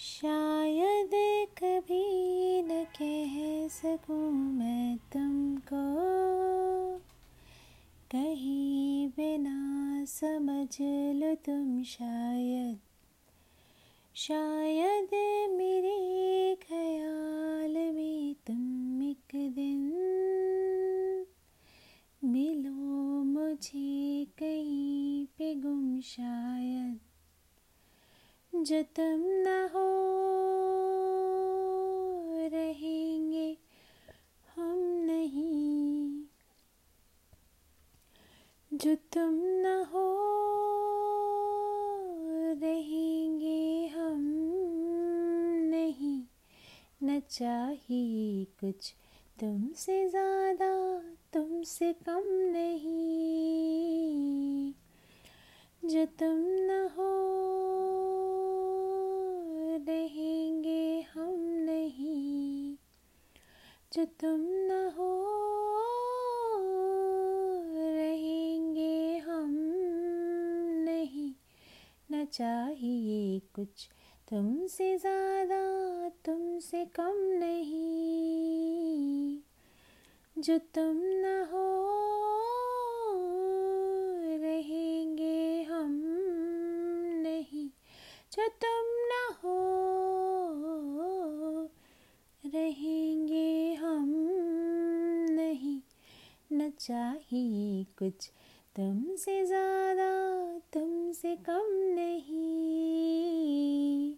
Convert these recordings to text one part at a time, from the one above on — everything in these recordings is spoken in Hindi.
शायद कभी न कह सकूँ मैं तुमको। कहीं बिना समझ लो तुम शायद। शायद मेरे ख्याल में तुम एक दिन मिलो मुझे कहीं पे गुम शायद। जो तुम ना हो रहेंगे हम नहीं जो तुम न हो, रहेंगे हम नहीं। न चाहिए कुछ तुमसे ज़्यादा, तुमसे कम नहीं। जो तुम न हो जो तुम न हो रहेंगे हम नहीं न चाहिए कुछ। तुमसे ज़्यादा, तुमसे कम नहीं। जो तुम न हो, रहेंगे हम नहीं। जो तुम न हो, रहेंगे हम नहीं। न चाहिए कुछ। तुमसे ज़्यादा, तुमसे कम नहीं।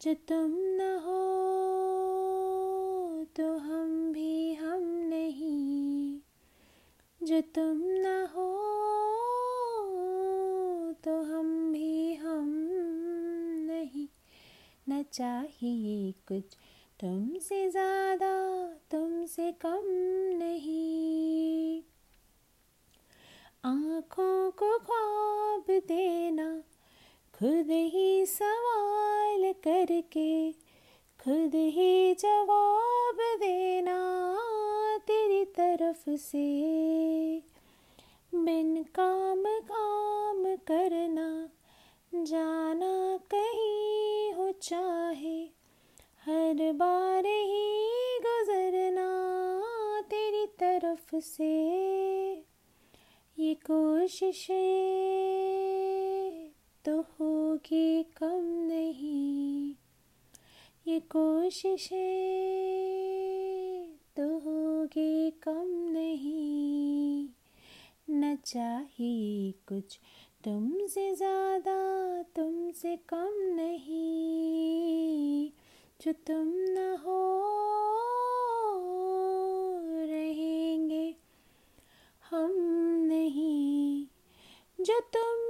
जो तुम न हो तो हम भी हम नहीं। जो तुम न हो तो हम भी हम नहीं। न चाहिए कुछ तुमसे ज़्यादा, तुमसे कम नहीं। खुद ही सवाल करके, खुद ही जवाब देना तेरी तरफ़ से। बिन काम काम करना, जाना कहीं हो चाहे, हर बार ही गुजरना तेरी तरफ़ से। ये कोशिशें कोशिशें तो होगी कम नहीं। न चाहिए कुछ तुमसे ज़्यादा, तुमसे कम नहीं। जो तुम न हो, रहेंगे हम नहीं। जो तुम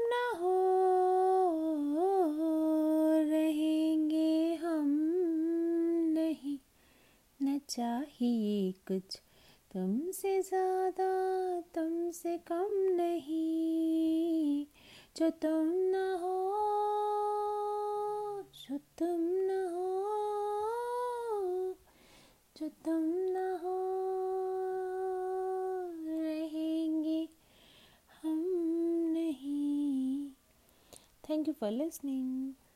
चाहिए कुछ। तुमसे ज़्यादा, तुमसे कम नहीं। जो तुम न हो, जो तुम न हो, जो तुम न हो, रहेंगे हम नहीं। Thank you for listening.